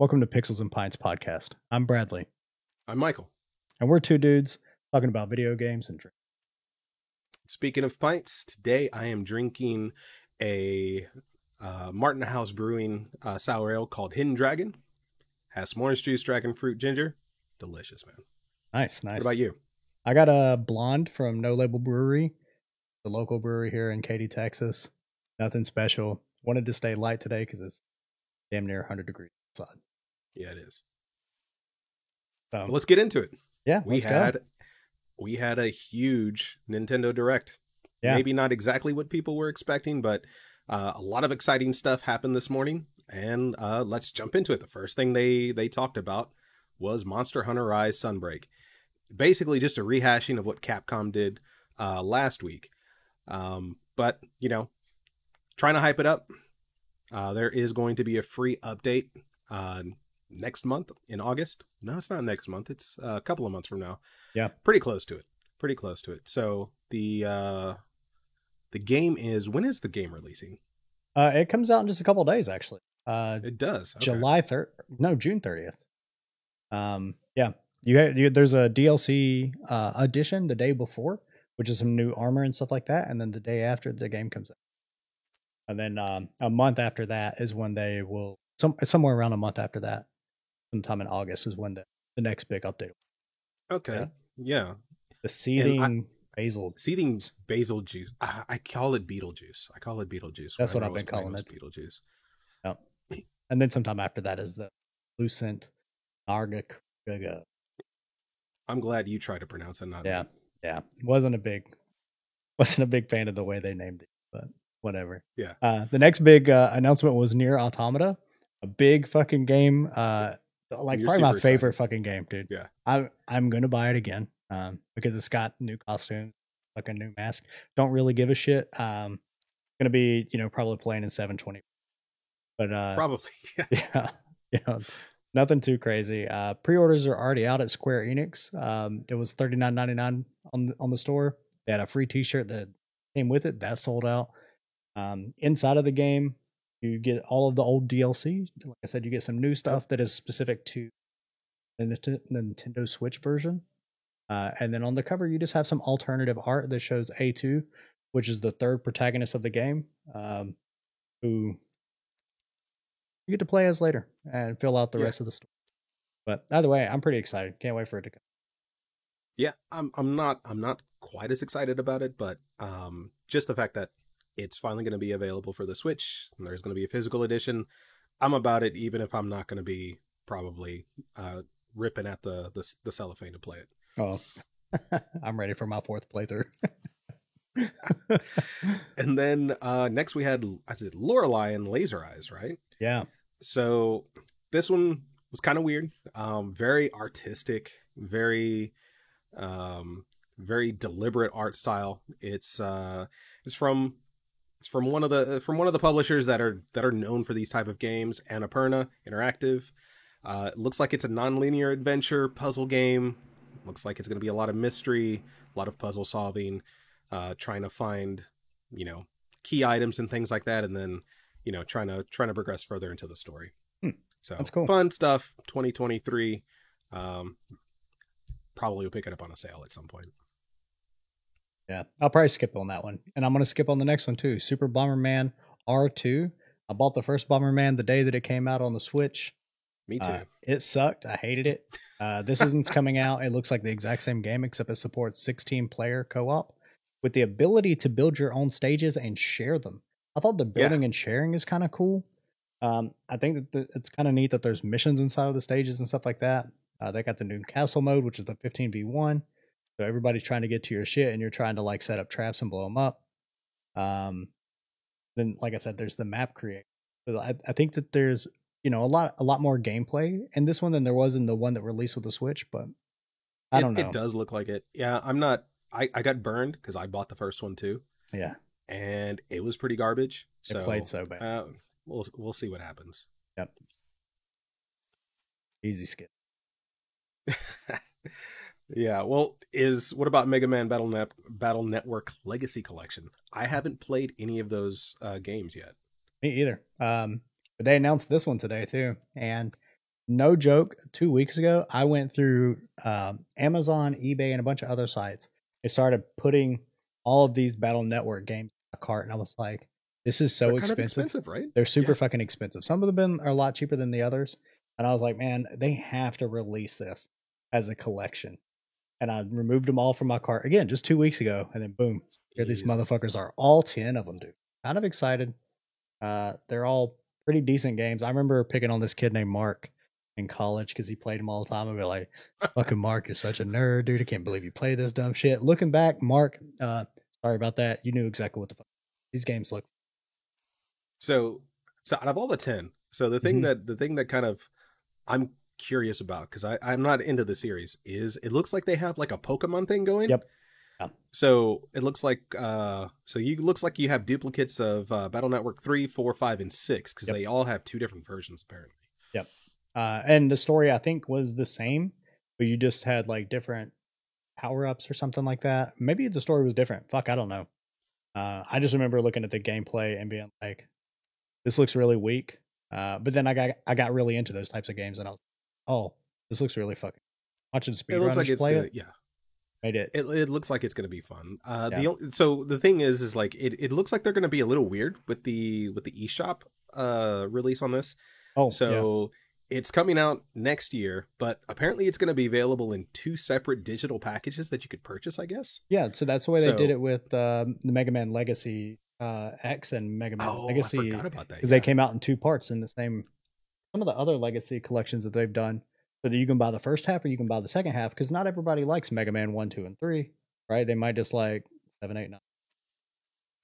Welcome to Pixels and Pints podcast. I'm Bradley, I'm Michael. and we're two dudes talking about video games and drinks. Speaking of pints, today I am drinking a uh, Martin House Brewing uh, sour ale called Hidden Dragon. Has some orange juice, dragon fruit, ginger. Delicious, man. Nice, nice. What about you? I got a blonde from No Label Brewery, the local brewery here in Katy, Texas. Nothing special. Wanted to stay light today because it's damn near 100 degrees outside. Yeah, it is. So, let's get into it. yeah, We let's go. had we had a huge Nintendo Direct. Yeah. Maybe not exactly what people were expecting, but uh, a lot of exciting stuff happened this morning. And uh, let's jump into it. The first thing they they talked about was Monster Hunter Rise Sunbreak. Basically, just a rehashing of what Capcom did uh, last week. Um, but you know, trying to hype it up. Uh, there is going to be a free update uh, next month in August. No, it's not next month. It's a couple of months from now. Yeah. pretty close to it. Pretty close to it. So the uh, the game is when is the game releasing? Uh, it comes out in just a couple days, actually. Uh, It does. Okay. July 3rd. No, June 30th. Um, yeah. You, you there's a DLC uh edition the day before, which is some new armor and stuff like that, and then the day after the game comes out. And then um a month after that is when they will some somewhere around a month after that, sometime in August is when the, the next big update. Okay. Yeah. Yeah. The seeding basil. Seeding basil juice. I, I call it Beetlejuice. I call it Beetlejuice. That's what I I've been calling was Beetlejuice. And then sometime after that is the lucent Nargak I'm glad you tried to pronounce it. Not Yeah, me. yeah. wasn't a big wasn't a big fan of the way they named it, but whatever. Yeah. Uh, the next big uh, announcement was Nier Automata, a big fucking game. Uh, like You're probably my favorite excited. fucking game, dude. Yeah. I'm I'm gonna buy it again. Um, because it's got new costumes, like a new mask. Don't really give a shit. Um, gonna be you know probably playing in 720, but uh, Probably. Yeah. yeah, yeah, nothing too crazy. Uh, pre-orders are already out at Square Enix. Um, it was thirty nine ninety nine on the, on the store. They had a free T-shirt that came with it. That sold out. Um, inside of the game, you get all of the old DLC. Like I said, you get some new stuff that is specific to the Nintendo Switch version. Uh, and then on the cover, you just have some alternative art that shows A2, which is the third protagonist of the game, um, who you get to play as later and fill out the Yeah. rest of the story. But either way, I'm pretty excited. Can't wait for it to come. Yeah, I'm I'm not I'm not quite as excited about it, but um just the fact that it's finally going to be available for the Switch there's going to be a physical edition, I'm about it even if I'm not going to be probably uh ripping at the the, the cellophane to play it. Oh, I'm ready for my fourth playthrough. And then uh next we had I said Lorelei and Laser Eyes, right? yeah, So this one was kind of weird. Um, very artistic, very, um, very deliberate art style. It's uh, it's from it's from one of the from one of the publishers that are that are known for these type of games, Annapurna Interactive. Uh, it looks like it's a non-linear adventure puzzle game. Looks like it's going to be a lot of mystery, a lot of puzzle solving, uh, trying to find, you know, key items and things like that, and then you know trying to trying to progress further into the story Hmm. so That's cool. fun stuff 2023 um probably will pick it up on a sale at some point yeah. I'll probably skip on that one, and I'm gonna skip on the next one too. Super Bomberman R2. I bought the first Bomberman the day that it came out on the Switch. me too Uh, it sucked. I hated it. Uh, this one's coming out. It looks like the exact same game, except it supports 16 player co op with the ability to build your own stages and share them. I thought the building and sharing is kind of cool. Um, I think that the, it's kind of neat that there's missions inside of the stages and stuff like that. Uh, they got the new castle mode, which is the 15v1. So everybody's trying to get to your shit and you're trying to like set up traps and blow them up. Um, then, like I said, there's the map create. So I, I think that there's you know a lot a lot more gameplay in this one than there was in the one that released with the Switch. But I it, don't know. it does look like it yeah i'm not i i got burned because i bought the first one too Yeah, and it was pretty garbage it so played so bad. uh, we'll we'll see what happens yep. Easy skip. yeah well is what about mega man battle net battle network legacy collection i haven't played any of those uh games yet Me either. Um, but they announced this one today too, and no joke, two weeks ago, I went through um, Amazon, eBay, and a bunch of other sites. They started putting all of these Battle Network games in a cart, and I was like, "This is so They're kind of expensive. expensive, right? They're super Yeah. fucking expensive. Some of them are a lot cheaper than the others." And I was like, "Man, they have to release this as a collection." And I removed them all from my cart again just two weeks ago, and then boom, here these motherfuckers are. All ten of them, dude. Kind of excited. Uh, they're all pretty decent games. I remember picking on this kid named Mark in college because he played them all the time. I'd be like, "Fucking Mark, you're such a nerd, dude. I can't believe you play this dumb shit." Looking back, Mark, uh, sorry about that. You knew exactly what the fuck these games look. So, so out of all the ten, so the thing Mhm. that the thing that kind of I'm curious about because I I'm not into the series is it looks like they have like a Pokemon thing going. Yep. Yeah. So it looks like uh so you looks like you have duplicates of uh, Battle Network three, four, five, and six because Yep. they all have two different versions apparently. Yep. Uh, and the story I think was the same, but you just had like different power ups or something like that. Maybe the story was different. Fuck, I don't know. Uh, I just remember looking at the gameplay and being like, "This looks really weak." Uh, but then I got I got really into those types of games, and I was, "Oh, this looks really fucking." Watching like speedrunners it's play gonna, it yeah. made it. It, it looks like it's going to be fun. Uh, the only, so the thing is, is like it, it looks like they're going to be a little weird with the with the eShop uh release on this. Oh, yeah. So it's coming out next year, but apparently it's going to be available in two separate digital packages that you could purchase. I guess. Yeah, so that's the way they did it with um, the Mega Man Legacy uh, X and Mega Man Oh, Legacy I forgot about that. because yeah. they came out in two parts in the same. Some of the other Legacy collections that they've done, so that you can buy the first half or you can buy the second half, because not everybody likes Mega Man one, two, and three, right? They might just like seven, eight, nine.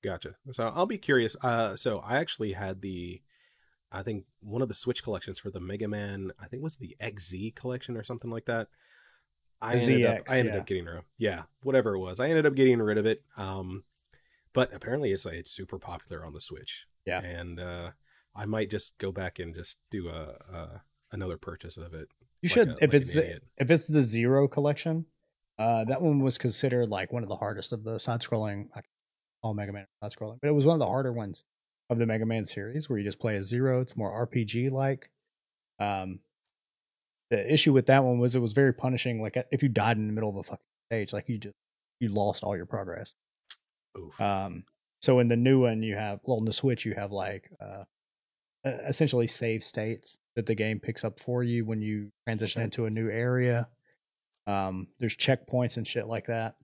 Gotcha. So I'll be curious. Uh, so I actually had the, I think one of the Switch collections for the Mega Man. I think it was the XZ collection or something like that. I The ended up, I ended yeah. up getting rid of, yeah, whatever it was. I ended up getting rid of it. Um, but apparently it's like it's super popular on the Switch. Yeah. and uh, I might just go back and just do a, a another purchase of it. You like should a- if like it's the, if it's the Zero collection. Uh, that one was considered like one of the hardest of the side-scrolling, like all Mega Man side-scrolling, but it was one of the harder ones of the Mega Man series, where you just play as Zero. It's more RPG-like. Um, the issue with that one was it was very punishing. Like if you died in the middle of a fucking stage, like you just you lost all your progress. Oof. Um, so in the new one, you have well, in the Switch, you have like uh, essentially save states that the game picks up for you when you transition into a new area. Um, there's checkpoints and shit like that,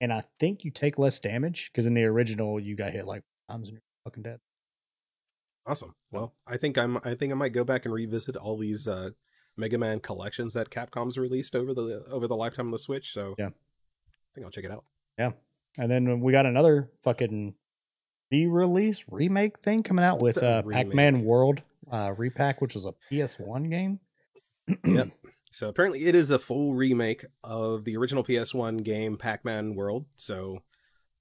and I think you take less damage because in the original you got hit like times and you're fucking dead. Awesome. Well, I think I'm. I think I might go back and revisit all these uh, Mega Man collections that Capcom's released over the over the lifetime of the Switch. So Yeah. I think I'll check it out. Yeah, and then we got another fucking re-release remake thing coming out with a uh, Pac-Man. World uh, Repac, which was a PS1 game. Yep. So apparently, it is a full remake of the original PS1 game Pac-Man World. So,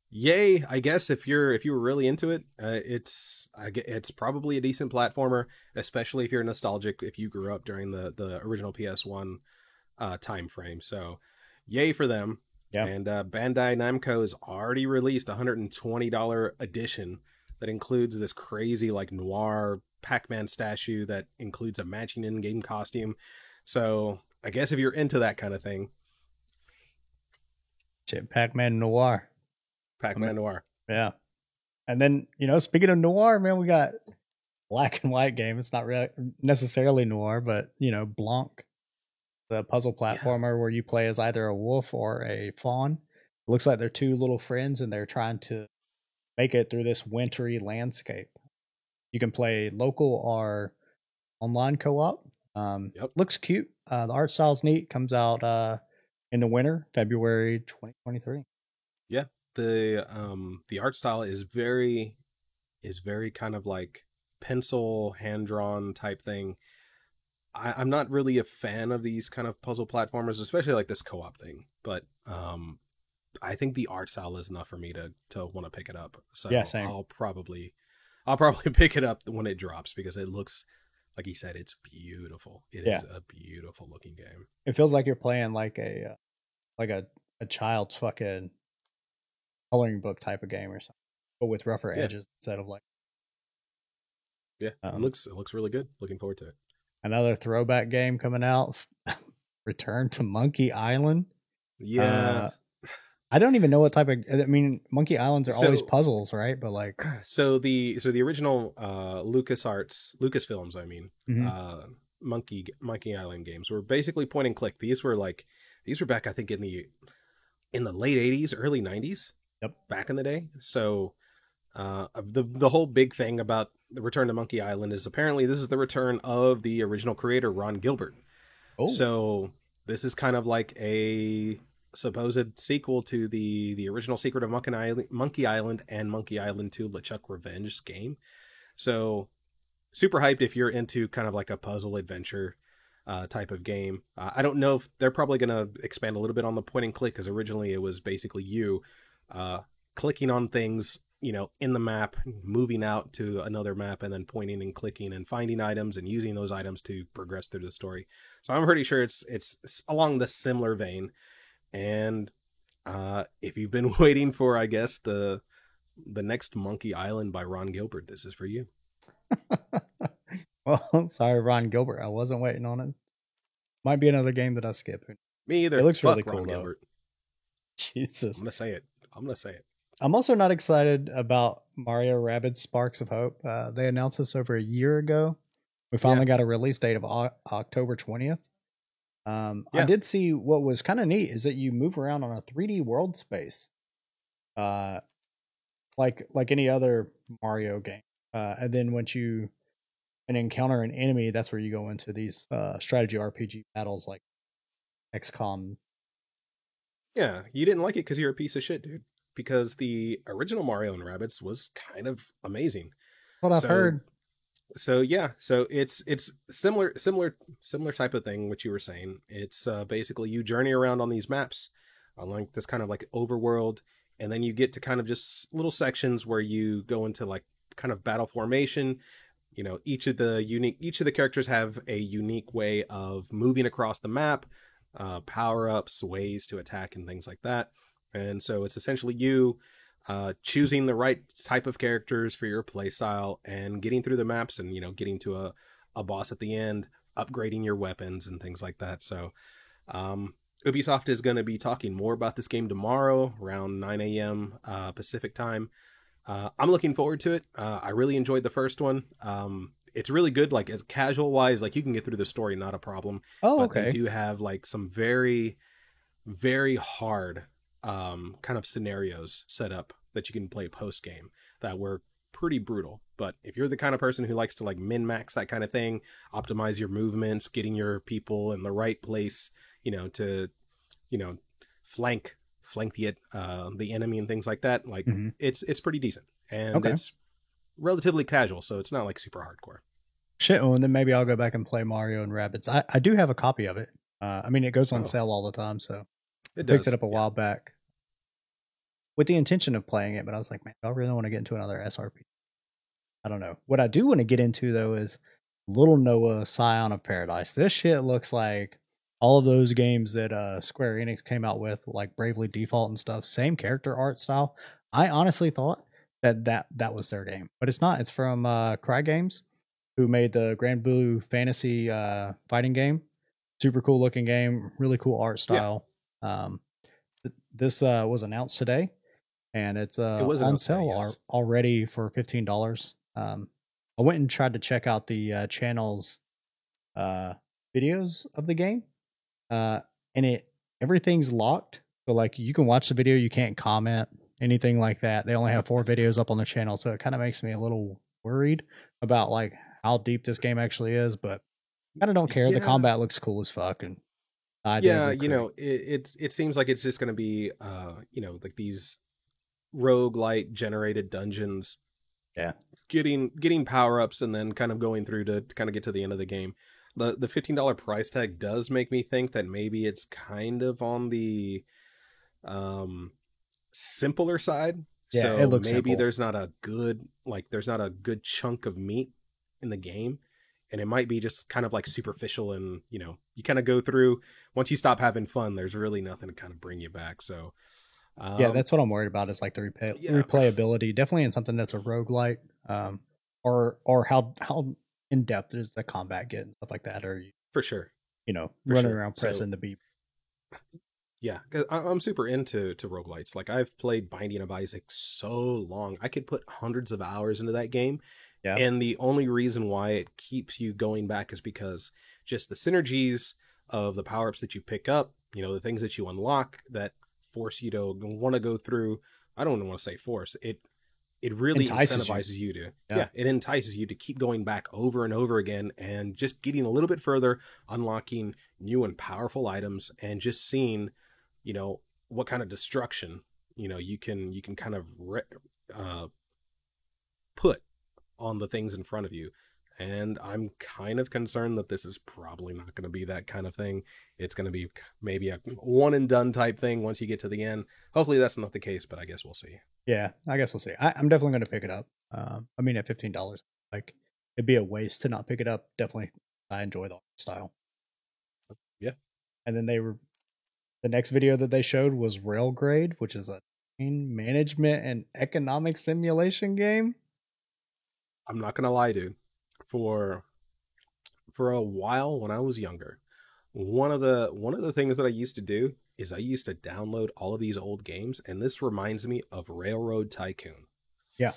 yay! I guess if you're if you were really into it, uh, it's I get, it's probably a decent platformer, especially if you're nostalgic. If you grew up during the the original PS1 uh, time frame, so yay for them. Yeah. And uh, Bandai Namco has already released a hundred and twenty dollar edition that includes this crazy like noir Pac-Man statue that includes a matching in-game costume. So I guess if you're into that kind of thing, Shit, Pac-Man Noir. Pac-Man Noir. Yeah. And then, you know, speaking of noir, man, we got black and white game. It's not really necessarily noir, but you know, Blanc, the puzzle platformer where you play as either a wolf or a fawn. It looks like they're two little friends and they're trying to make it through this wintry landscape. You can play local or online co-op. Um, Yep. looks cute. Uh, the art style's neat. Comes out uh, in the winter, February 2023. Yeah, The um the art style is very is very kind of like pencil hand drawn type thing. I, I'm not really a fan of these kind of puzzle platformers, especially like this co-op thing. But um, I think the art style is enough for me to to want to pick it up. So Yeah, same. I'll probably I'll probably pick it up when it drops because it looks like he said it's beautiful. It is Yeah. a beautiful looking game. It feels like you're playing like a uh, like a a child's fucking coloring book type of game or something, but with rougher Yeah. edges instead of like. Yeah, Um, it looks it looks really good. Looking forward to it. Another throwback game coming out. Return to Monkey Island. Yeah. Uh, I don't even know what type of. I mean, Monkey Islands are So- always puzzles, right? But like, so the so the original uh LucasArts Lucasfilms, I mean, mhm. uh Monkey Monkey Island games were basically point and click. These were like these were back I think in the in the late 80s, early 90s. Yep. Back in the day. So uh the the whole big thing about the return to Monkey Island is apparently this is the return of the original creator Ron Gilbert. oh, So this is kind of like a supposed sequel to the the original Secret of Monkey Island, Monkey Island and Monkey Island 2 LeChuck Revenge game. So super hyped if you're into kind of like a puzzle adventure uh, type of game. Uh, I don't know if they're probably going to expand a little bit on the point and click because originally it was basically you uh, clicking on things, you know, in the map, moving out to another map, and then pointing and clicking and finding items and using those items to progress through the story. So I'm pretty sure it's it's along the similar vein. And uh, if you've been waiting for, I guess the the next Monkey Island by Ron Gilbert, this is for you. well, sorry, Ron Gilbert. I wasn't waiting on it. Might be another game that I skip. Me either. It looks Fuck really Ron cool, though. Gilbert. Jesus. I'm gonna say it. I'm gonna say it. I'm also not excited about Mario Rabbids Sparks of Hope. Uh, they announced this over a year ago. We finally got a release date of O- October 20th. Um, I did see what was kind of neat is that you move around on a 3D world space, uh, like like any other Mario game. Uh, and then once you and encounter an enemy, that's where you go into these uh, strategy RPG battles like XCOM. Yeah, you didn't like it because you're a piece of shit, dude. Because the original Mario and Rabbids was kind of amazing. What I've So- heard. So yeah, so it's it's similar similar similar type of thing what you were saying. It's uh, basically you journey around on these maps, on like this kind of like overworld, and then you get to kind of just little sections where you go into like kind of battle formation. You know, each of the unique each of the characters have a unique way of moving across the map, uh, power ups, ways to attack, and things like that. And so it's essentially you uh, choosing the right type of characters for your playstyle and getting through the maps and you know getting to a, a boss at the end upgrading your weapons and things like that. So um, ubisoft is going to be talking more about this game tomorrow around 9 a.m uh, pacific time. Uh, i'm looking forward to it. Uh, i really enjoyed the first one. Um, it's really good like as casual wise like you can get through the story not a problem. Oh, but okay. they do have like some very very hard um kind of scenarios set up that you can play post game that were pretty brutal but if you're the kind of person who likes to like min max that kind of thing optimize your movements getting your people in the right place you know to you know flank flank the uh the enemy and things like that like Mhm. it's it's pretty decent and Okay. it's relatively casual so it's not like super hardcore Shit, well, and then maybe I'll go back and play Mario and Rabbids. I, I do have a copy of it. Uh, I mean, it goes on Oh. sale all the time, so it I picked it up a yeah. while back with the intention of playing it. But I was like, man, I really want to get into another SRP. I don't know. What I do want to get into though is Little Noah Scion of Paradise. This shit looks like all of those games that uh, Square Enix came out with, like Bravely Default and stuff. Same character art style. I honestly thought that that that was their game, but it's not. It's from uh, Cygames, who made the Granblue Fantasy uh, fighting game. Super cool looking game, really cool art style. Um, th- this uh, was announced today, and it's uh, It was on sale al- already for fifteen dollars. Um, I went and tried to check out the uh, channel's uh, videos of the game, uh, and it everything's locked. So like you can watch the video, you can't comment anything like that. They only have four videos up on the channel, so it kind of makes me a little worried about like how deep this game actually is. But I kind of don't care. The combat looks cool as fuck, and idea yeah you know it, it it seems like it's just going to be uh you know like these roguelite generated dungeons. Yeah. getting getting power-ups and then kind of going through to, kind of get to the end of the game. The the $15 price tag does make me think that maybe it's kind of on the um simpler side. Yeah, so it looks maybe simple. there's not a good like there's not a good chunk of meat in the game and it might be just kind of like superficial and you know you kind of go through. Once you stop having fun there's really nothing to kind of bring you back. So um, yeah, that's what I'm worried about. Is like the replay- yeah. replayability. Definitely in something that's a roguelite, um, or or how how in depth does the combat get and stuff like that, or for sure, you know, For running sure. around So- pressing the beep. Yeah, I- I'm super into to roguelites. Like I've played Binding of Isaac so long. I could put hundreds of hours into that game. Yeah. And the only reason why it keeps you going back is because just the synergies of the power-ups that you pick up, you know, the things that you unlock that force you to want to go through, I don't want to say force. It it really Entices you. incentivizes you, to Yeah. yeah, it entices you to keep going back over and over again and just getting a little bit further, unlocking new and powerful items and just seeing you know what kind of destruction you know you can you can kind of re- uh, put on the things in front of you and i'm kind of concerned that this is probably not going to be that kind of thing it's going to be maybe a one and done type thing once you get to the end hopefully that's not the case but i guess we'll see Yeah, I guess we'll see. I, I'm definitely going to pick it up. Um, I mean, at fifteen dollars, like it'd be a waste to not pick it up. Definitely, I enjoy the style. Yeah. And then they were the next video that they showed was Railgrade, which is a train management and economic simulation game. i'm not going to lie dude for for a while when i was younger one of the one of the things that i used to do is i used to download all of these old games and this reminds me of railroad tycoon. Yeah.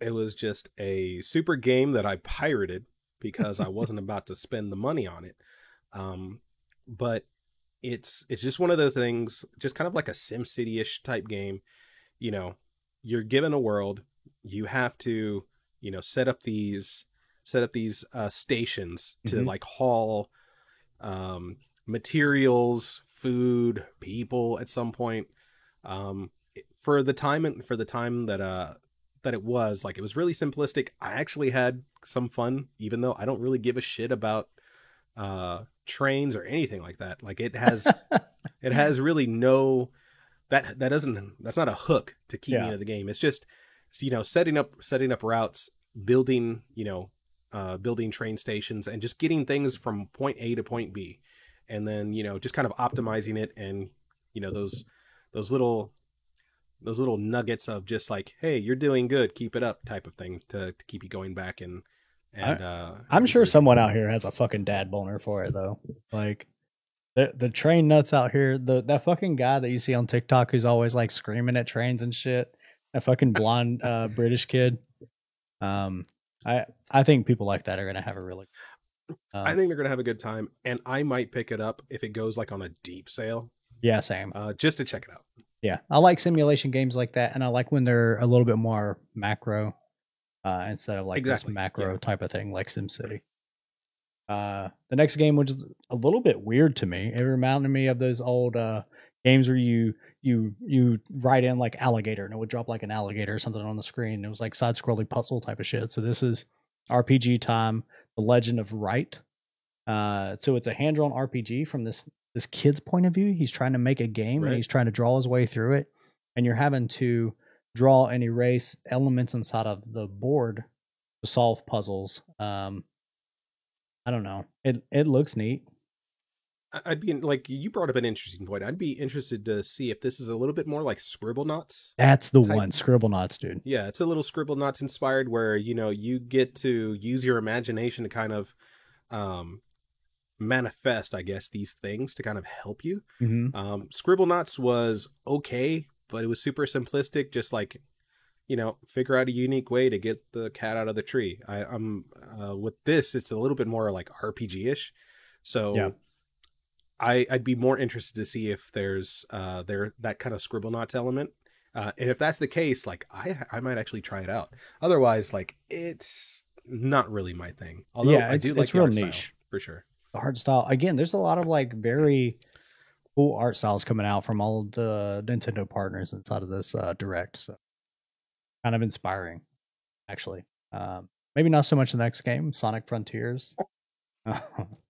it was just a super game that i pirated because i wasn't about to spend the money on it. Um but it's it's just one of the things just kind of like a sim city-ish type game. You know you're given a world you have to you know set up these set up these uh stations to Mhm. like haul um materials food people at some point um for the time and for the time that uh that it was like it was really simplistic i actually had some fun even though i don't really give a shit about uh trains or anything like that like it has it has really no that that doesn't that's not a hook to keep me Yeah. into the game it's just you know setting up setting up routes building you know uh building train stations and just getting things from point a to point b and then you know just kind of optimizing it and you know those those little those little nuggets of just like hey you're doing good keep it up type of thing to, to keep you going back and and uh I'm sure someone out here has a fucking dad boner for it though. Like the the train nuts out here, the that fucking guy that you see on TikTok who's always like screaming at trains and shit. That fucking blonde uh British kid. Um I I think people like that are gonna have a really I think they're gonna have a good time, and I might pick it up if it goes like on a deep sale, yeah, same. uh, just to check it out. Yeah. I like simulation games like that and I like when they're a little bit more macro uh instead of like Exactly, this macro yeah. type of thing like SimCity. Uh the next game which is a little bit weird to me. It reminded me of those old uh games where you you you write in like alligator and it would drop like an alligator or something on the screen. It was like side scrolling puzzle type of shit. So this is RPG time, The Legend of Wright. Uh so it's a hand drawn RPG from this this kid's point of view. He's trying to make a game and he's trying to draw his way through it. And you're having to draw and erase elements inside of the board to solve puzzles. Um I don't know. It it looks neat. I'd be in, like you brought up an interesting point. I'd be interested to see if this is a little bit more like Scribblenauts. That's the Type- one. Scribblenauts, dude. Yeah, it's a little Scribblenauts inspired, where you know you get to use your imagination to kind of um, manifest, I guess, these things to kind of help you. Mm-hmm. Um, Scribblenauts was okay, but it was super simplistic. Just like, you know, figure out a unique way to get the cat out of the tree. I, I'm uh, with this, it's a little bit more like RPG ish. So, Yeah. I I'd be more interested to see if there's uh there that kind of Scribblenauts element. Uh, and if that's the case, like I I might actually try it out. Otherwise, like it's not really my thing. Although Yeah, I it's- do like it's real art style, niche. for sure. The art style. Again, there's a lot of like very cool art styles coming out from all the Nintendo partners inside of this uh, direct. So kind of inspiring, actually. Um, maybe not so much the next game, Sonic Frontiers.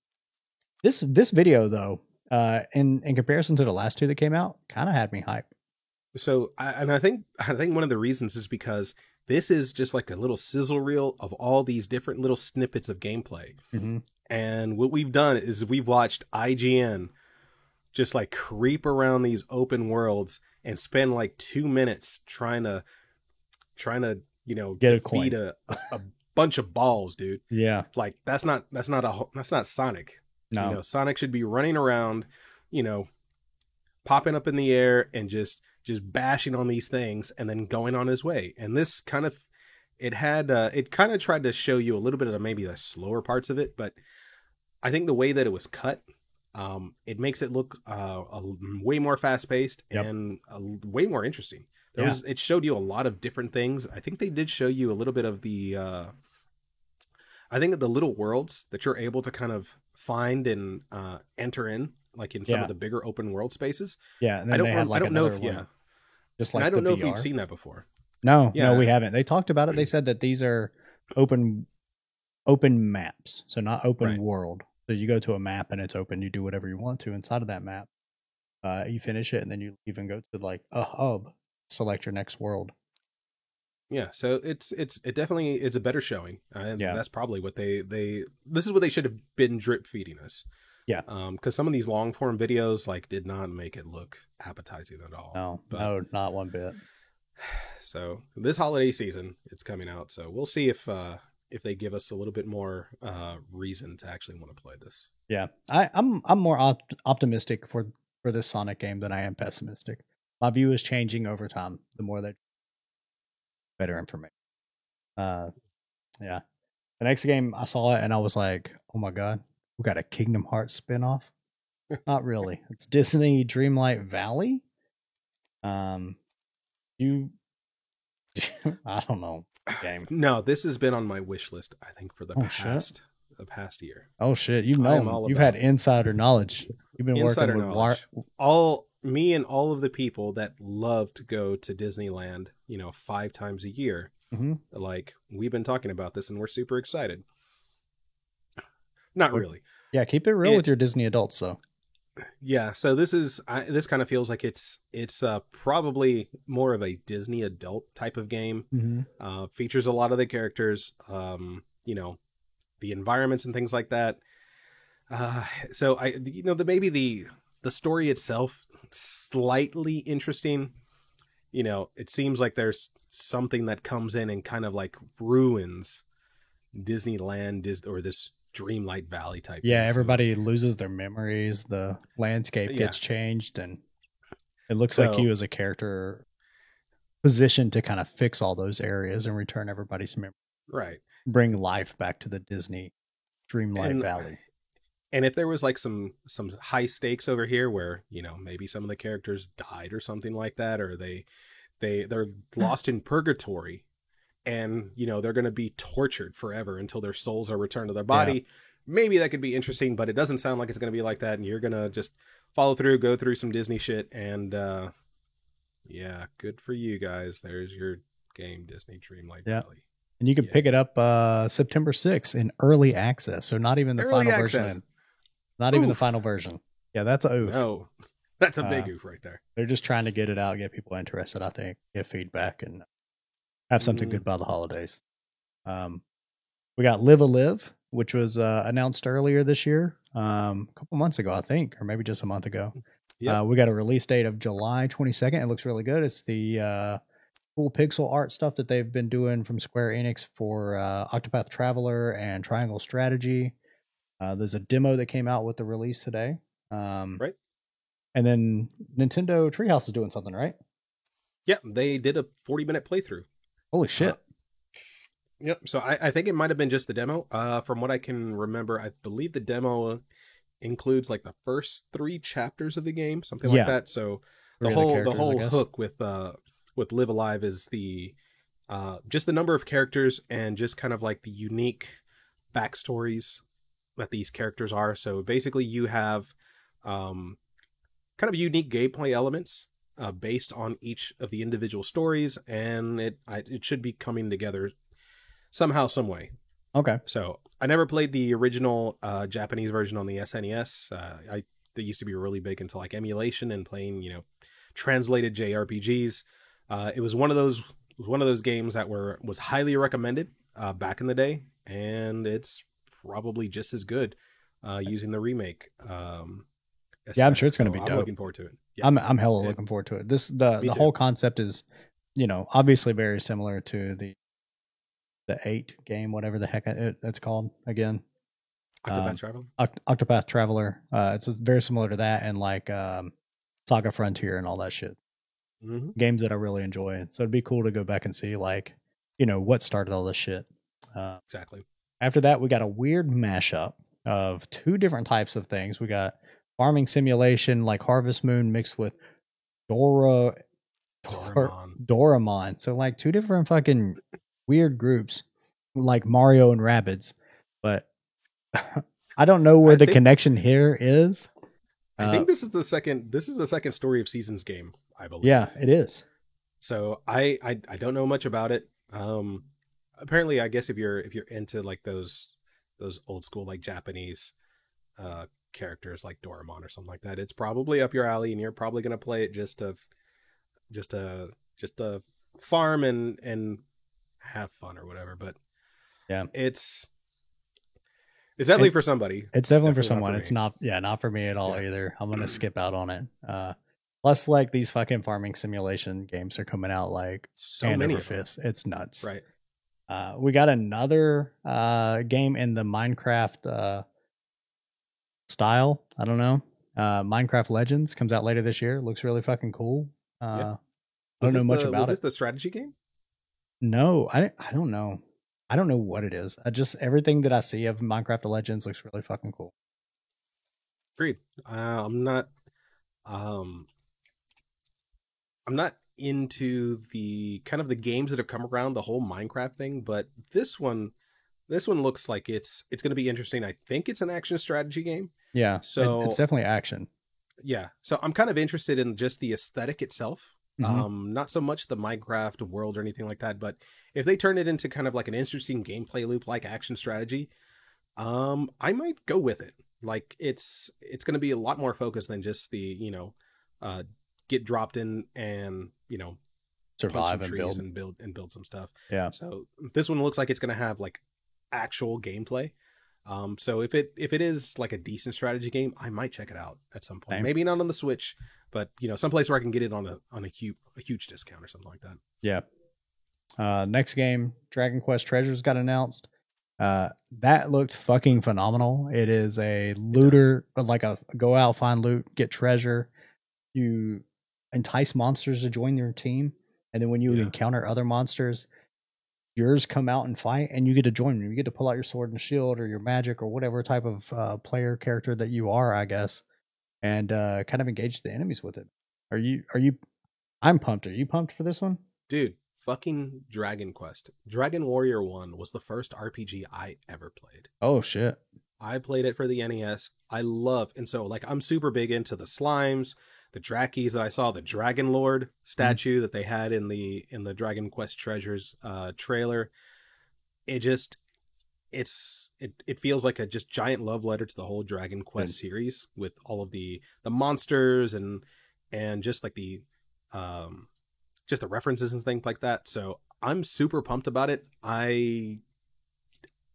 this this video though, uh, in in comparison to the last two that came out, kind of had me hype. So, I, and I think I think one of the reasons is because this is just like a little sizzle reel of all these different little snippets of gameplay. Mm-hmm. And what we've done is we've watched IGN just like creep around these open worlds and spend like two minutes trying to trying to you know Get a defeat coin. a, a bunch of balls, dude. Yeah. Like that's not that's not a that's not Sonic. No. You know, Sonic should be running around, you know, popping up in the air and just just bashing on these things and then going on his way. And this kind of it had uh, it kind of tried to show you a little bit of maybe the slower parts of it, but I think the way that it was cut, um, it makes it look uh, a, way more fast paced Yep. and a, way more interesting. There Yeah. was it showed you a lot of different things. I think they did show you a little bit of the. Uh, I think the little worlds that you're able to kind of find and uh, enter in, like in some Yeah. of the bigger open world spaces. Yeah. And then I don't. had like I don't know if one, yeah. just And like I don't know if VR. you've seen that before. No, Yeah. no, we haven't. They talked about it. They said that these are open open maps, so not open Right. world. So you go to a map and it's open. You do whatever you want to inside of that map. Uh, you finish it and then you even go to like a hub. Select your next world. Yeah, so it's it's it definitely it's a better showing, and Yeah. that's probably what they they this is what they should have been drip feeding us. Yeah. um, because some of these long form videos like did not make it look appetizing at all. No, but- no, not one bit. So this holiday season, it's coming out, so we'll see if uh if they give us a little bit more uh reason to actually want to play this. Yeah, I, I'm I'm more op- optimistic for for this Sonic game than I am pessimistic. My view is changing over time. The more that better information. Uh, yeah. The next game I saw it and I was like, oh my god, we got a Kingdom Hearts spinoff. Not really. It's Disney Dreamlight Valley. Um, you, I don't know. Game. No, this has been on my wish list. I think for the Oh, shit. past the past year. Oh shit, You know, you've had insider knowledge. You've been Insider working with. War- all me and all of the people that love to go to Disneyland, you know, five times a year. Mhm. Like we've been talking about this, and we're super excited. Not really. Yeah, keep it real It- with your Disney adults though. Yeah. So this is I, this kind of feels like it's it's uh, probably more of a Disney adult type of game. Mm-hmm. Uh, features a lot of the characters, um, you know, the environments and things like that. Uh, so I, you know, the maybe the the story itself slightly interesting. You know, it seems like there's something that comes in and kind of like ruins Disneyland, Dis- or this Dreamlight Valley type. Yeah, thing. So- everybody loses their memories. The landscape Yeah. gets changed, and it looks like you as a character positioned to kind of fix all those areas and return everybody's memory, right. bring life back to the Disney Dreamlight And- Valley. And if there was like some some high stakes over here, where you know maybe some of the characters died or something like that, or they they they're lost in purgatory, and you know they're going to be tortured forever until their souls are returned to their body. Maybe that could be interesting, but it doesn't sound like it's going to be like that. And you're going to just follow through, go through some Disney shit, and uh yeah, good for you guys. There's your game, Disney Dreamlight Yeah. Valley. And you can Yeah. pick it up uh, September 6th in early access. So not even the Early final access. version. Not even the final version. Yeah, that's a oof. No, that's a big Uh, oof right there. They're just trying to get it out, get people interested, I think, get feedback, and have something Mhm. good by the holidays. Um, we got Live a Live, which was uh, announced earlier this year, um, a couple months ago, I think, or maybe just a month ago. Yep. Uh, we got a release date of July 22nd. It looks really good. It's the uh, cool pixel art stuff that they've been doing from Square Enix for uh, Octopath Traveler and Triangle Strategy. Uh, there's a demo that came out with the release today. Um, Right. And then Nintendo Treehouse is doing something, right? Yeah, they did a 40 minute playthrough. Holy shit. Uh, Yep. So I, I think it might have been just the demo. Uh, from what I can remember, I believe the demo includes like the first three chapters of the game, something Yeah. like that. So the whole the characters, whole hook with uh with Live a Live is the uh just the number of characters and just kind of like the unique backstories that these characters are. So basically, you have um kind of unique gameplay elements uh, based on each of the individual stories, and it I, it should be coming together somehow, some way. Okay. So I never played the original uh, Japanese version on the SNES. Uh, I they used to be really big into like emulation and playing, you know, translated JRPGs. Uh, it was one of those was one of those games that were was highly recommended uh, back in the day, and it's probably just as good uh, using the remake. Um, Yeah, I'm sure it's gonna aesthetic. be So I'm looking forward to it. Yeah. I'm I'm hella Yeah. looking forward to it. This the Me the too. whole concept is, you know, obviously very similar to the the eight game, whatever the heck it, it's called again. Octopath Um, Traveler. Oct- Octopath Traveler. Uh, it's very similar to that, and like um, Saga Frontier and all that shit. hmm Games that I really enjoy. So it'd be cool to go back and see like you know what started all this shit. Uh, Exactly. After that, we got a weird mashup of two different types of things. We got farming simulation like Harvest Moon mixed with Dora Dor- Doraemon. Doraemon. So like two different fucking weird groups like Mario and Rabbids. But I don't know where I the think- connection here is. I Uh, think this is the second. This is the second story of seasons game. I believe. yeah, it is. So I, I I don't know much about it. Um, apparently, I guess if you're if you're into like those those old school like Japanese uh characters like Doraemon or something like that, it's probably up your alley, and you're probably gonna play it just to just to just to farm and and have fun or whatever. But Yeah. it's it's definitely It- for somebody. It's definitely, for Definitely not someone. for it's not yeah, not for me at all Yeah. either. I'm gonna skip out on it. Uh plus like these fucking farming simulation games are coming out like So many over of them. fist. It's nuts. right? Uh, we got another uh, game in the Minecraft uh, style. I don't know. Uh, Minecraft Legends comes out later this year. Looks really fucking cool. Uh, Yeah. I don't know much the- about Was it. this the strategy game? No, I I don't know. I don't know what it is. I just everything that I see of Minecraft Legends looks really fucking cool. Agreed. Uh, I'm not. Um, I'm not into the kind of the games that have come around the whole Minecraft thing, but this one, this one looks like it's it's going to be interesting. I think it's an action strategy game. Yeah, it- So- it's definitely action. Yeah, so I'm kind of interested in just the aesthetic itself. Mhm. Um, not so much the Minecraft world or anything like that, but if they turn it into kind of like an interesting gameplay loop like action strategy, um, I might go with it. Like it's it's going to be a lot more focused than just the you know, uh, get dropped in and you know Survive and trees build. and build and build some stuff. Yeah, So this one looks like it's going to have like actual gameplay. Um, so if it if it is like a decent strategy game, I might check it out at some point. Same. Maybe not on the Switch, but you know, someplace where I can get it on a on a huge a huge discount or something like that. yeah. Uh, next game, Dragon Quest Treasures got announced. Uh, that looked fucking phenomenal. It is a looter, but like a go out, find loot, get treasure. You entice monsters to join your team, and then when you Yeah. encounter other monsters, yours come out and fight, and you get to join them. You get to pull out your sword and shield, or your magic, or whatever type of uh, player character that you are, I guess, and uh, kind of engage the enemies with it. Are you? Are you? I'm pumped. Are you pumped for this one? Dude, fucking Dragon Quest. Dragon Warrior 1 was the first RPG I ever played. Oh shit! I played it for the NES. I love and so like I'm super big into the slimes, the Drakis that I saw, the Dragon Lord statue that they had in the in the Dragon Quest Treasures uh trailer. It just it's it it feels like a just giant love letter to the whole Dragon Quest series with all of the the monsters and and just like the um just the references and things like that. So I'm super pumped about it. I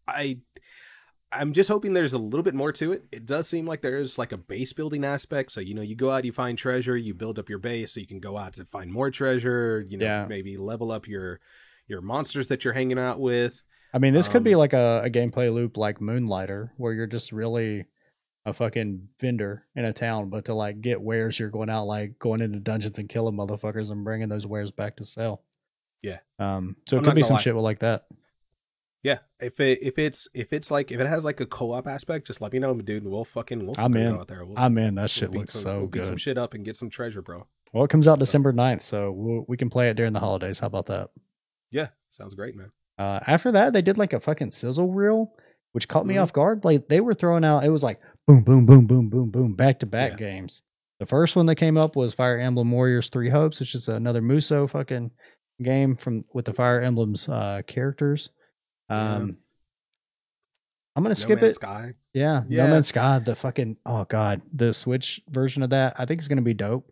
I I'm just hoping there's a little bit more to it. It does seem like there's like a base building aspect. So, you know, you go out, you find treasure, you build up your base so you can go out to find more treasure, you know, Yeah. maybe level up your your monsters that you're hanging out with. I mean, this could be Um, like a, a gameplay loop like Moonlighter, where you're just really a fucking vendor in a town, but to like get wares, you're going out like going into dungeons and killing motherfuckers and bringing those wares back to sell. Yeah. Um. So I'm it could be some lie. shit like that. Yeah. If it if it's if it's like if it has like a co-op aspect, just let me know, dude. We'll fucking we'll I'm fucking in. go out there. We'll, I'm in. That we'll shit beat looks some, so we'll beat some shit up and get some treasure, bro. Well, it comes out So- December 9th, so we'll, we can play it during the holidays. How about that? Yeah, sounds great, man. Uh, after that, they did like a fucking sizzle reel, which caught me Mhm. off guard. Like they were throwing out, it was like boom, boom, boom, boom, boom, boom, back to back games. The first one that came up was Fire Emblem Warriors Three Hopes. It's just another Musou fucking game from with the Fire Emblem's uh, characters. Yeah. Um, I'm gonna No skip Man's it. Sky. Yeah, Yeah. No Man's Sky. The fucking oh god, the Switch version of that. I think is gonna be dope.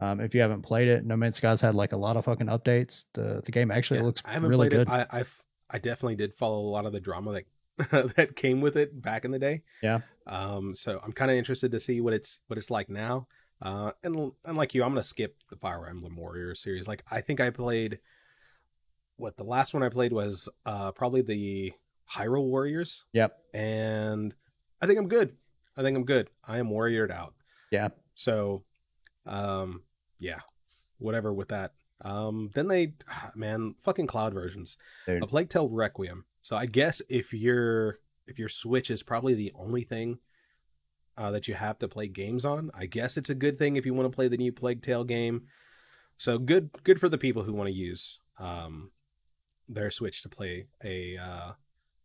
Um, if you haven't played it, No Man's Sky's had like a lot of fucking updates. The the game actually Yeah, looks I haven't really played good. it. I I've, I definitely did follow a lot of the drama that that came with it back in the day. Yeah. Um. So I'm kind of interested to see what it's what it's like now. Uh. And and like you, I'm gonna skip the Fire Emblem Warrior series. Like I think I played what the last one I played was uh probably the Hyrule Warriors. Yep. And I think I'm good. I think I'm good. I am warriored out. Yeah. So, um, yeah, whatever with that. Um, then they, man, fucking cloud versions. Dude. A Plague Tale Requiem. So I guess if your if your Switch is probably the only thing uh, that you have to play games on, I guess it's a good thing if you want to play the new Plague Tale game. So good, good for the people who want to use um, their Switch to play a uh,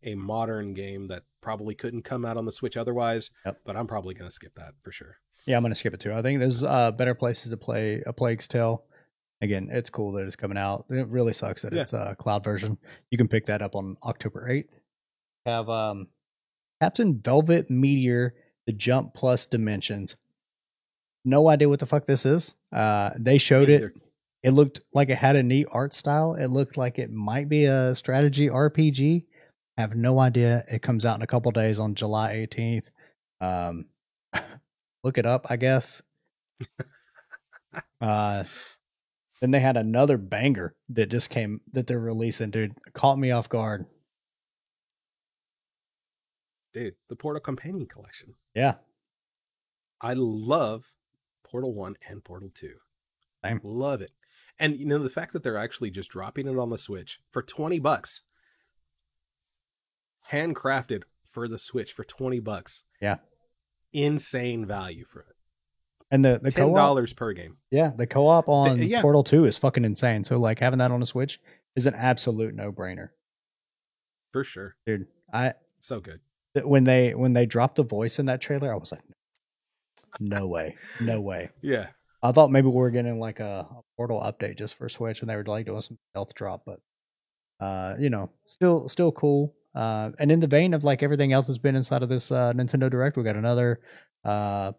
a modern game that probably couldn't come out on the Switch otherwise. Yep. But I'm probably gonna skip that for sure. Yeah, I'm gonna skip it too. I think there's uh, better places to play a Plague's Tale. Again, it's cool that it's coming out. It really sucks that Yeah. it's a cloud version. You can pick that up on October 8th. Have um, Captain Velvet Meteor, the Jump Plus Dimensions. No idea what the fuck this is. Uh, they showed it. It looked like it had a neat art style. It looked like it might be a strategy RPG. I Have no idea. It comes out in a couple days on July 18th. Um, look it up, I guess. uh, then they had another banger that just came that they're releasing. Dude, caught me off guard. dude. The Portal Companion Collection. Yeah, I love Portal One and Portal Two. Same. Love it. And you know the fact that they're actually just dropping it on the Switch for twenty bucks, handcrafted for the Switch for twenty bucks. Yeah. insane value for it. and the the Ten co-op, dollars per game. yeah, the co-op on yeah. Portal Two is fucking insane. So like having that on a Switch is an absolute no brainer, for sure. dude. I So good. when they when they dropped the voice in that trailer, I was like, no way, no way. Yeah, I thought maybe we were getting like a, a portal update just for Switch, and they were like doing some stealth drop, but uh, you know, still still cool. Uh, and in the vein of like everything else that's been inside of this uh, Nintendo Direct, we got another uh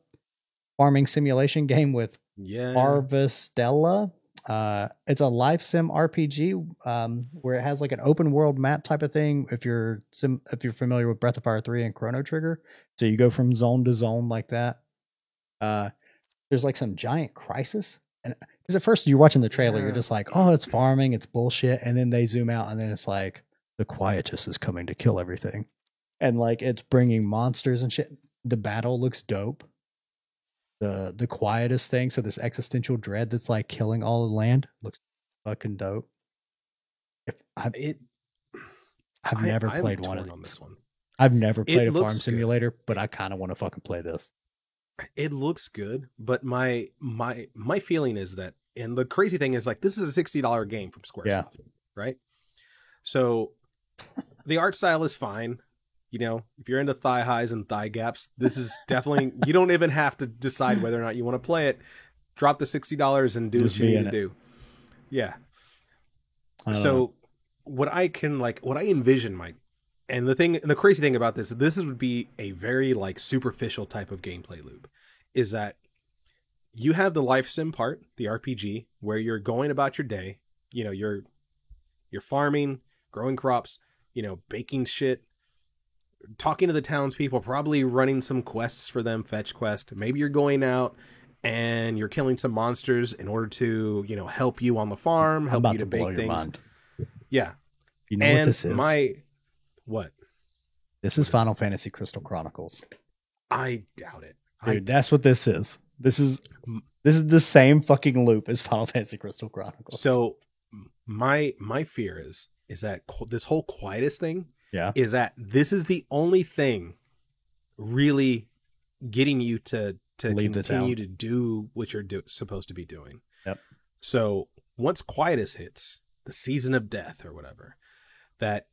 farming simulation game with yeah. Harvestella. Uh, it's a life sim RPG um, where it has like an open world map type of thing. If you're sim- if you're familiar with Breath of Fire three and Chrono Trigger, so you go from zone to zone like that. Uh, there's like some giant crisis, and uh, because at first you're watching the trailer, you're just like, oh, it's farming, it's bullshit, and then they zoom out, and then it's like the Quietus is coming to kill everything, and like it's bringing monsters and shit. The battle looks dope the the quietus thing. So this existential dread that's like killing all the land looks fucking dope. If I've, It. I've I- never I'm played one of torn on this one. I've never It played a farm looks good. simulator, but I kind of want to fucking play this. It looks good but my my my feeling is that and the crazy thing is like this is a $60 game from squaresoft Yeah. right so the art style is fine you know if you're into thigh highs and thigh gaps this is definitely you don't even have to decide whether or not you want to play it drop the $60 and do Just what you need to it. do yeah so know. what i can like what i envision mike and the thing the crazy thing about this this would be a very like superficial type of gameplay loop is that you have the life sim part the rpg where you're going about your day you know you're you're farming growing crops you know baking shit talking to the townspeople probably running some quests for them fetch quest maybe you're going out and you're killing some monsters in order to you know help you on the farm help you to to blow bake your things mind. yeah You know and what this is? my what this is Final Fantasy Crystal Chronicles, i doubt it dude. that's what this is. This is this is the same fucking loop as Final Fantasy Crystal Chronicles. So my my fear is is that this whole quietus thing yeah, is that this is the only thing really getting you to to Leave continue to do what you're do- supposed to be doing. Yep. So once quietus hits the season of death or whatever, that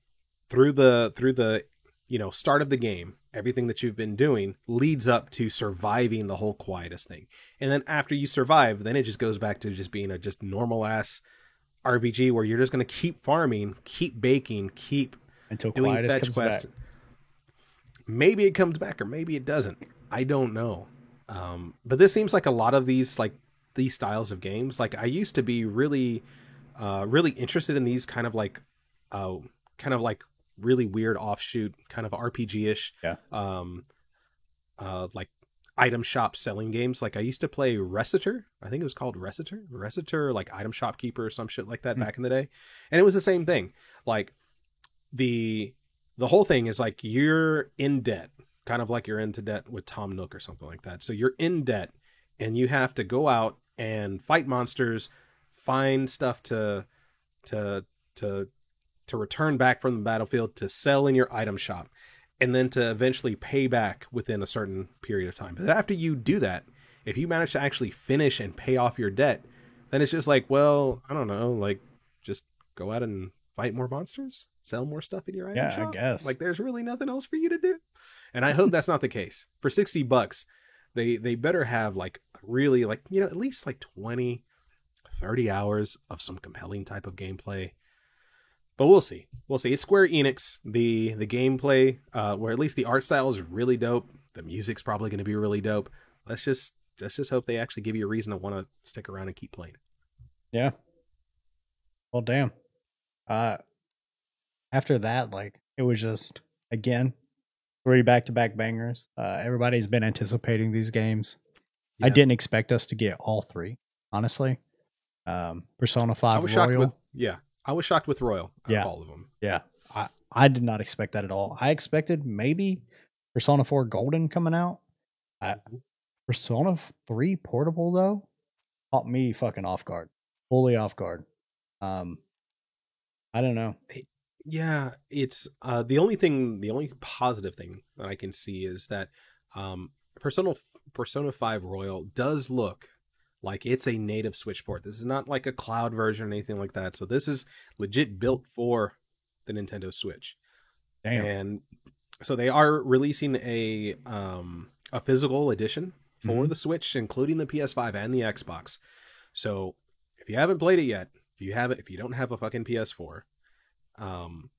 through the through the you know start of the game, everything that you've been doing leads up to surviving the whole quietus thing, and then after you survive, then it just goes back to just being a just normal ass RPG where you're just going to keep farming, keep baking, keep until doing fetch comes quest. back. Maybe it comes back or maybe it doesn't. I don't know. Um, but this seems like a lot of these like these styles of games. Like I used to be really, uh, really interested in these kind of like, uh, kind of like really weird offshoot kind of RPG ish. Yeah. Um, uh, like item shop selling games. Like I used to play Recettear. I think it was called Recettear, Recettear, like item shopkeeper or some shit like that Hmm. back in the day. And it was the same thing. Like the the whole thing is like you're in debt, kind of like you're into debt with Tom Nook or something like that. So you're in debt and you have to go out and fight monsters, find stuff to to to to return back from the battlefield to sell in your item shop and then to eventually pay back within a certain period of time. But after you do that, if you manage to actually finish and pay off your debt, then it's just like, well, I don't know, like just go out and fight more monsters, sell more stuff in your item Yeah, I guess. Like there's really nothing else for you to do. And I hope that's not the case. For 60 bucks, they they better have like really like, you know, at least like 20 30 hours of some compelling type of gameplay. But we'll see. We'll see. It's Square Enix. The the gameplay, uh, where at least the art style is really dope. The music's probably going to be really dope. Let's just let's just hope they actually give you a reason to want to stick around and keep playing. Yeah. Well, damn. Uh, after that, like it was just again three back to back bangers. Uh, everybody's been anticipating these games. I didn't expect us to get all three, honestly. Um, Persona Five Royal. with yeah. I was shocked with Royal. Yeah. all of them. Yeah, I I did not expect that at all. I expected maybe Persona Four Golden coming out. I, Persona Three Portable though caught me fucking off guard, fully off guard. Um, I don't know. Yeah, it's uh the only thing the only positive thing that I can see is that um Persona Persona 5 Royal does look like it's a native Switch port. This is not like a cloud version or anything like that. So this is legit built for the Nintendo Switch. Damn. And so they are releasing a um a physical edition for Mhm. the Switch including the PS5 and the Xbox. So if you haven't played it yet, if you haven't if you don't have a fucking PS4, um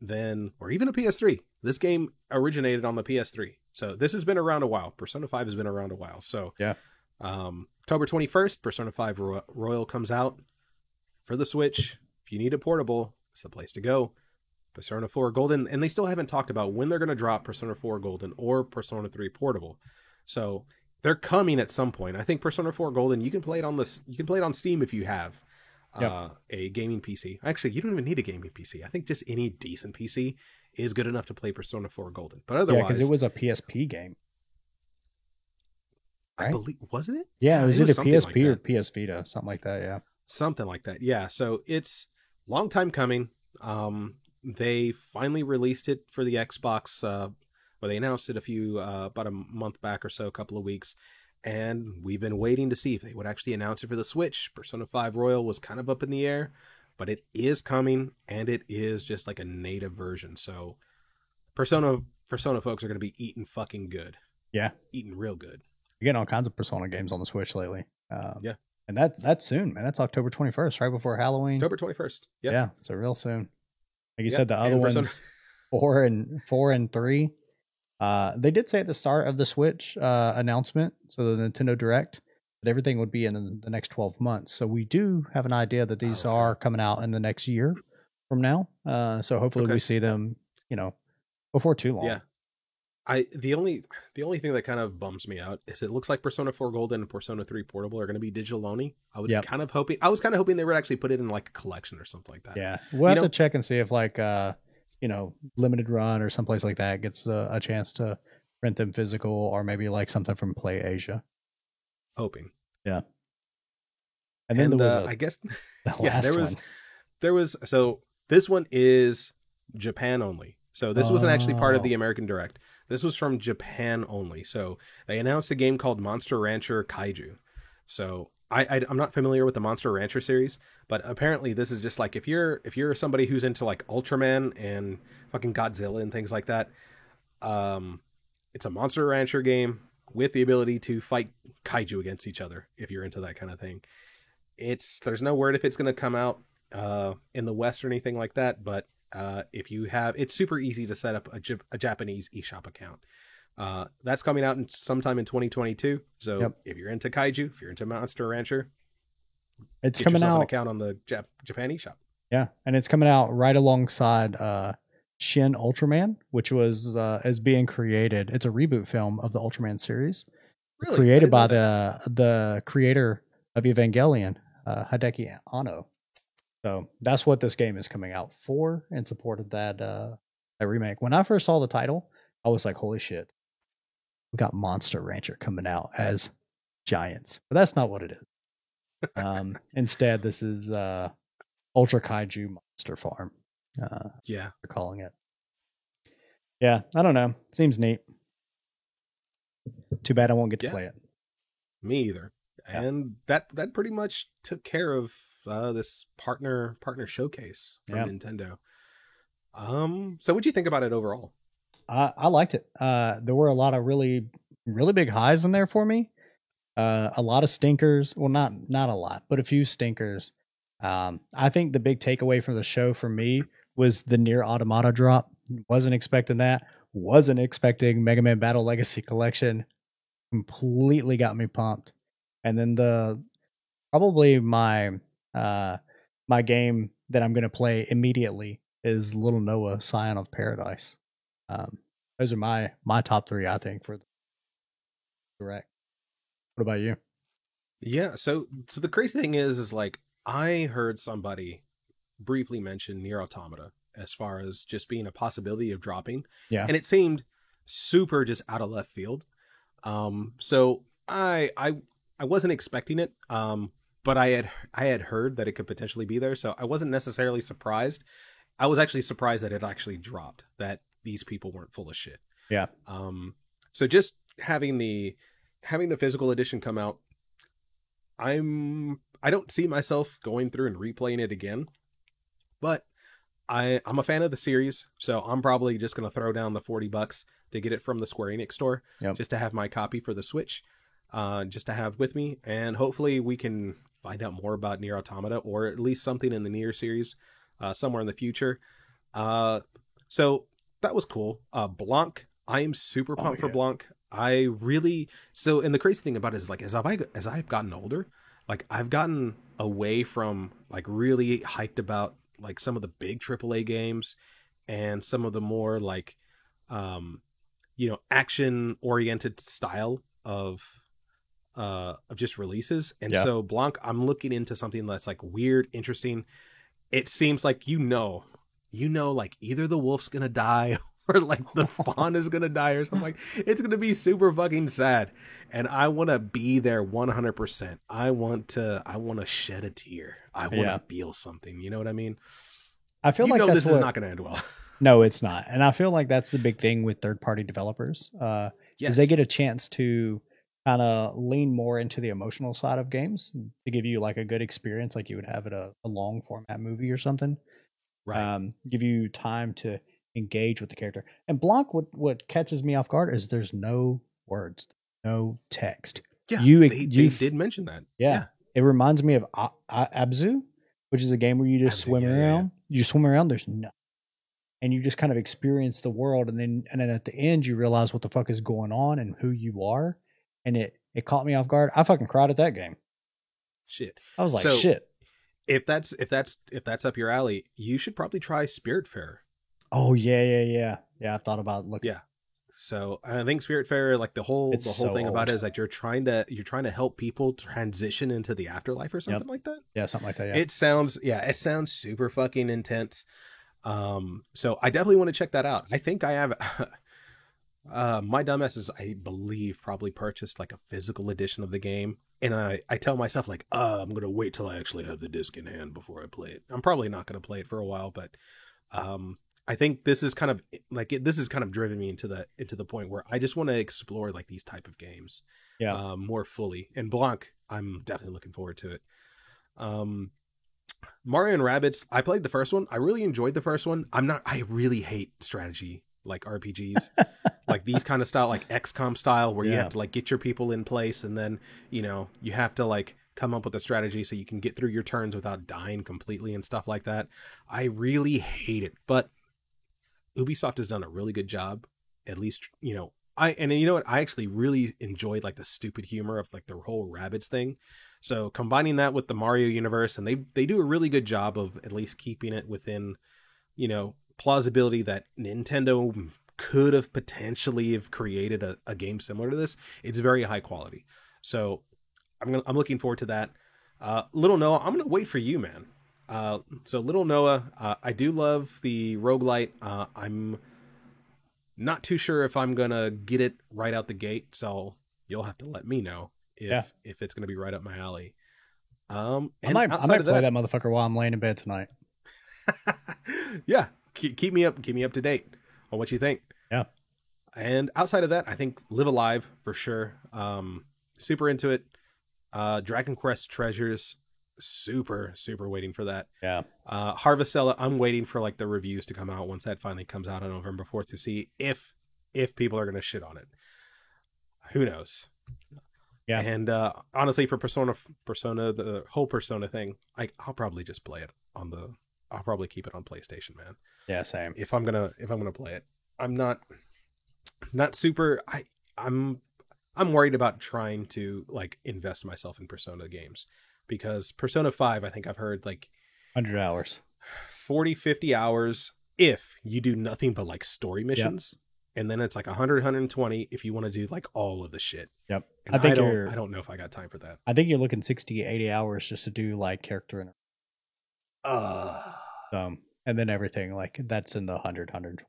then or even a PS3. This game originated on the PS3. So this has been around a while. Persona 5 has been around a while. So Yeah. Um October 21st, Persona 5 Ro- Royal comes out for the Switch. If you need a portable, it's the place to go. Persona 4 Golden, and they still haven't talked about when they're going to drop Persona 4 Golden or Persona 3 Portable. So they're coming at some point. I think Persona 4 Golden, you can play it on this. You can play it on Steam if you have Yep. uh, a gaming PC. Actually, you don't even need a gaming PC. I think just any decent PC is good enough to play Persona 4 Golden. But Yeah, otherwise, because it was a PSP game. I believe wasn't it? Yeah, it was it either something PSP like or. PS Vita, something like that. Yeah. something like that yeah so it's long time coming um they finally released it for the xbox uh well they announced it a few uh about a month back or so a couple of weeks and we've been waiting to see if they would actually announce it for the switch persona 5 royal was kind of up in the air but it is coming and it is just like a native version so persona persona folks are going to be eating fucking good Yeah. eating real good getting all kinds of Persona games on the Switch lately. Um, Yeah. And that's that's soon, man. That's October 21st, right before Halloween. october 21st yep. Yeah, so real soon. Like you Yep, said, the other and ones, Persona- four and four and three. Uh, they did say at the start of the Switch uh, announcement, so the Nintendo Direct, that everything would be in the, next twelve months. So we do have an idea that these Oh, okay. are coming out in the next year from now. Uh, so hopefully Okay. we see them, you know, before too long. Yeah. I the only the only thing that kind of bums me out is it looks like Persona 4 Golden and Persona 3 Portable are going to be digital only. I would Yep. kind of hoping I was kind of hoping they would actually put it in like a collection or something like that. Yeah, we'll have know- to check and see if like uh, you know, limited run or someplace like that gets uh, a chance to rent them physical, or maybe like something from Play Asia. Hoping. Yeah. And then there was uh, a, I guess the yeah, there was one. there was so this one is Japan only. So this wasn't actually part of Oh. the American Direct. This was from Japan only. So they announced a game called Monster Rancher Kaiju. So I, I I'm not familiar with the Monster Rancher series, but apparently this is just like if you're if you're somebody who's into like Ultraman and fucking Godzilla and things like that, um, it's a Monster Rancher game with the ability to fight kaiju against each other if you're into that kind of thing. It's there's no word if it's going to come out uh, in the West or anything like that, but uh, if you have, it's super easy to set up a, a Japanese eShop account. Uh, that's coming out in sometime in 2022. So Yep. if you're into kaiju, if you're into Monster Rancher, It's coming out. an account on the Jap- Japan eShop. yeah, and it's coming out right alongside uh, Shin Ultraman, which was uh, is being created. It's a reboot film of the Ultraman series, Really? Created by the the creator of Evangelion, uh, Hideki Anno. So that's what this game is coming out for, in support of that uh, that remake. When I first saw the title, I was like, "Holy shit, we got Monster Rancher coming out as giants," but that's not what it is. Um, instead, this is uh, Ultra Kaiju Monster Farm. Uh, Yeah. they're calling it. Yeah, I don't know. Seems neat. Too bad I won't get to Yeah. play it. Me either. Yeah. And that that pretty much took care of uh, this partner partner showcase from Yeah. Nintendo. Um. So, what do you think about it overall? I, I liked it. Uh, there were a lot of really, really big highs in there for me. Uh, a lot of stinkers. Well, not not a lot, but a few stinkers. Um, I think the big takeaway from the show for me was the Nier Automata drop. Wasn't expecting that. Wasn't expecting Mega Man Battle Legacy Collection. Completely got me pumped. And then the probably my uh my game that I'm gonna play immediately is Little Noah Scion of Paradise. Um, those are my my top three, I think, for the direct. What about you? Yeah. So, so the crazy thing is, is like I heard somebody briefly mention Nier Automata as far as just being a possibility of dropping. Yeah. And it seemed super just out of left field. Um. So I I I wasn't expecting it. Um. But I had I had heard that it could potentially be there, so I wasn't necessarily surprised. I was actually surprised that it actually dropped. That these people weren't full of shit. Yeah. Um, so just having the having the physical edition come out, I'm I don't see myself going through and replaying it again, but I I'm a fan of the series, so I'm probably just gonna throw down the forty bucks to get it from the Square Enix store, Yep. just to have my copy for the Switch, uh, just to have with me, and hopefully we can find out more about Nier Automata or at least something in the Nier series, uh, somewhere in the future. Uh, so that was cool. Uh, Blanc, I am super Oh, pumped for yeah. Blanc. I really so, and the crazy thing about it is like as I've as I've gotten older, like I've gotten away from like really hyped about like some of the big AAA games and some of the more like um you know action oriented style of uh of just releases. And Yeah. so blanc i'm looking into something that's like weird interesting. It seems like you know you know like either the wolf's gonna die or like the fawn is gonna die or something like it's gonna be super fucking sad. And i want to be there 100% i want to i want to shed a tear. I want to Yeah. feel something you know what i mean? I feel you like this is not gonna end well. No, it's not, and I feel like that's the big thing with third party developers. Uh, yes is they get a chance to kind of lean more into the emotional side of games to give you like a good experience, like you would have at a, a long format movie or something. right um, give you time to engage with the character. And Blanc, what what catches me off guard is there's no words, no text. yeah you- they, you- they did mention that Yeah, it reminds me of A- A- Abzu, which is a game where you just Abzu, swim yeah, yeah, yeah. around. You swim around. There's no, and you just kind of experience the world, and then and then at the end you realize what the fuck is going on and who you are, and it it caught me off guard. I fucking cried at that game. shit I was like, So- shit. if that's if that's if that's up your alley you should probably try spiritfarer Oh yeah, yeah, yeah, yeah. I thought about looking. Yeah. So I think Spiritfarer, like the whole It's the whole so thing about it is like you're trying to you're trying to help people transition into the afterlife or something like that. yeah, something like that. Yeah. It sounds yeah, it sounds super fucking intense. Um, so I definitely want to check that out. I think I have. uh, my dumbasses, I believe, probably purchased like a physical edition of the game, and I I tell myself like, uh, I'm gonna wait till I actually have the disc in hand before I play it. I'm probably not gonna play it for a while, but um, I think this is kind of like it, this is kind of driven me into the into the point where I just want to explore like these type of games, Yeah. um, more fully. And Blanc, I'm definitely looking forward to it. Um, Mario and Rabbids, I played the first one. I really enjoyed the first one. I'm not. I really hate strategy like RPGs, like these kind of style, like XCOM style, where you have to like get your people in place, and then you know you have to like come up with a strategy so you can get through your turns without dying completely and stuff like that. I really hate it, but Ubisoft has done a really good job. At least you know I and you know what I actually really enjoyed like the stupid humor of like the whole Rabbids thing. So combining that with the Mario universe, and they they do a really good job of at least keeping it within, you know, plausibility that Nintendo could have potentially have created a, a game similar to this, it's very high quality. So I'm gonna, I'm looking forward to that. Uh, Little Noah, I'm gonna wait for you, man. Uh, so Little Noah, uh, I do love the roguelite. Uh, I'm not too sure if I'm gonna get it right out the gate, so you'll have to let me know if Yeah. if it's gonna be right up my alley. Um, I might, I might play that motherfucker while I'm laying in bed tonight. yeah, keep, keep me up, keep me up to date on what you think. Yeah. And outside of that, I think Live a Live for sure. Um, super into it. Uh, Dragon Quest Treasures, super super waiting for that. Yeah. Uh, Harvestella, I'm waiting for like the reviews to come out once that finally comes out on November 4th to see if if people are gonna shit on it. Who knows? Yeah. And uh, honestly, for Persona, Persona, the whole Persona thing, I, I'll probably just play it on the. I'll probably keep it on PlayStation, man. Yeah, same. If I'm gonna, if I'm gonna play it, I'm not, not super. I, I'm, I'm worried about trying to like invest myself in Persona games because Persona Five, I think I've heard like 100 hours. 40, 50 hours if you do nothing but like story missions. And then it's like 100, 120 if you want to do like all of the shit. Yep. And I think don't, you're I don't know if I got time for that. I think you're looking 60, 80 hours just to do like character and Uh, um and then everything like that's in the 100 100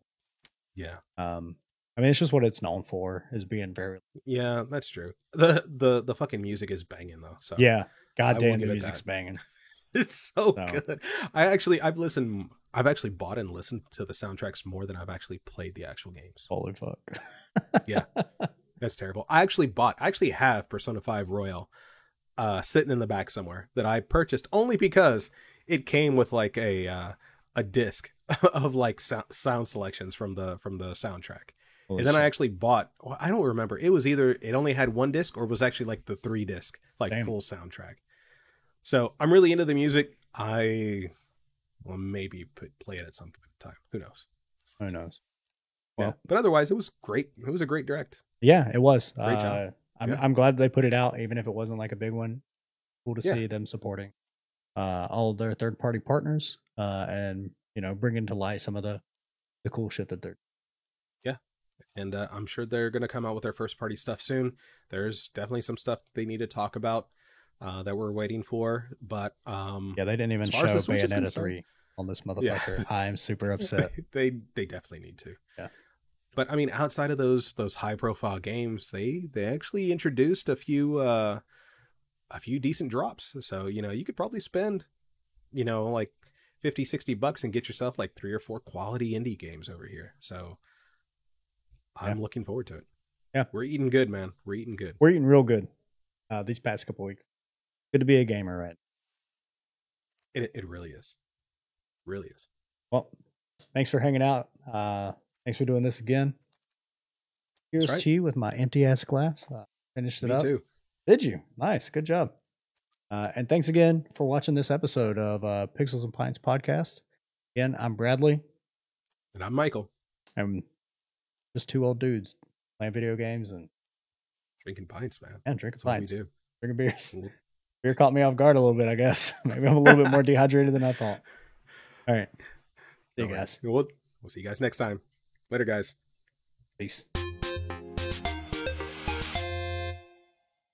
yeah, um I mean it's just what it's known for is being very yeah, that's true. the the The fucking music is banging though. So Yeah. Goddamn the music's banging. it's so So. good. I actually, I've listened, I've actually bought and listened to the soundtracks more than I've actually played the actual games. Holy fuck. Yeah. That's terrible. I actually bought, I actually have Persona 5 Royal uh, sitting in the back somewhere that I purchased only because it came with like a uh, a disc of like sound, sound selections from the from the soundtrack. Holy and then I actually bought. Well, I don't remember. It was either it only had one disc or it was actually like the three disc, like Damn. full soundtrack. So I'm really into the music. I will maybe put, play it at some time. Who knows? Who knows? yeah. But otherwise, it was great. It was a great direct. Yeah, it was. Great uh, job. I'm Yeah. I'm glad they put it out, even if it wasn't like a big one. Cool to Yeah. see them supporting uh, all their third party partners uh, and you know bringing to light some of the the cool shit that they're. Yeah and uh, I'm sure they're going to come out with their first party stuff soon. There's definitely some stuff that they need to talk about uh, that we're waiting for, but um, Yeah, they didn't even show far as the Switch is Bayonetta three on this Yeah. motherfucker. I am super upset. they they definitely need to. Yeah. But I mean, outside of those those high profile games, they they actually introduced a few uh a few decent drops. So you know, you could probably spend you know like 50 60 bucks and get yourself like three or four quality indie games over here. So I'm Yeah. looking forward to it. Yeah. we're eating good, man. We're eating good. We're eating real good uh, these past couple weeks. Good to be a gamer, right? It it really is, really is. Well, thanks for hanging out. Uh, thanks for doing this again. Here's right. to you with my empty ass glass. Uh, finished it Me up. too. Did you? Nice. Good job. Uh, and thanks again for watching this episode of uh, Pixels and Pints podcast. Again, I'm Bradley. And I'm Michael, I'm just two old dudes playing video games and, drinking pints, man. and drinking That's what we pints, do. drinking beers. Cool. Beer caught me off guard a little bit, I guess. Maybe I'm a little bit more dehydrated than I thought. All right. See you All right. guys. We'll, we'll see you guys next time. Later, guys. Peace.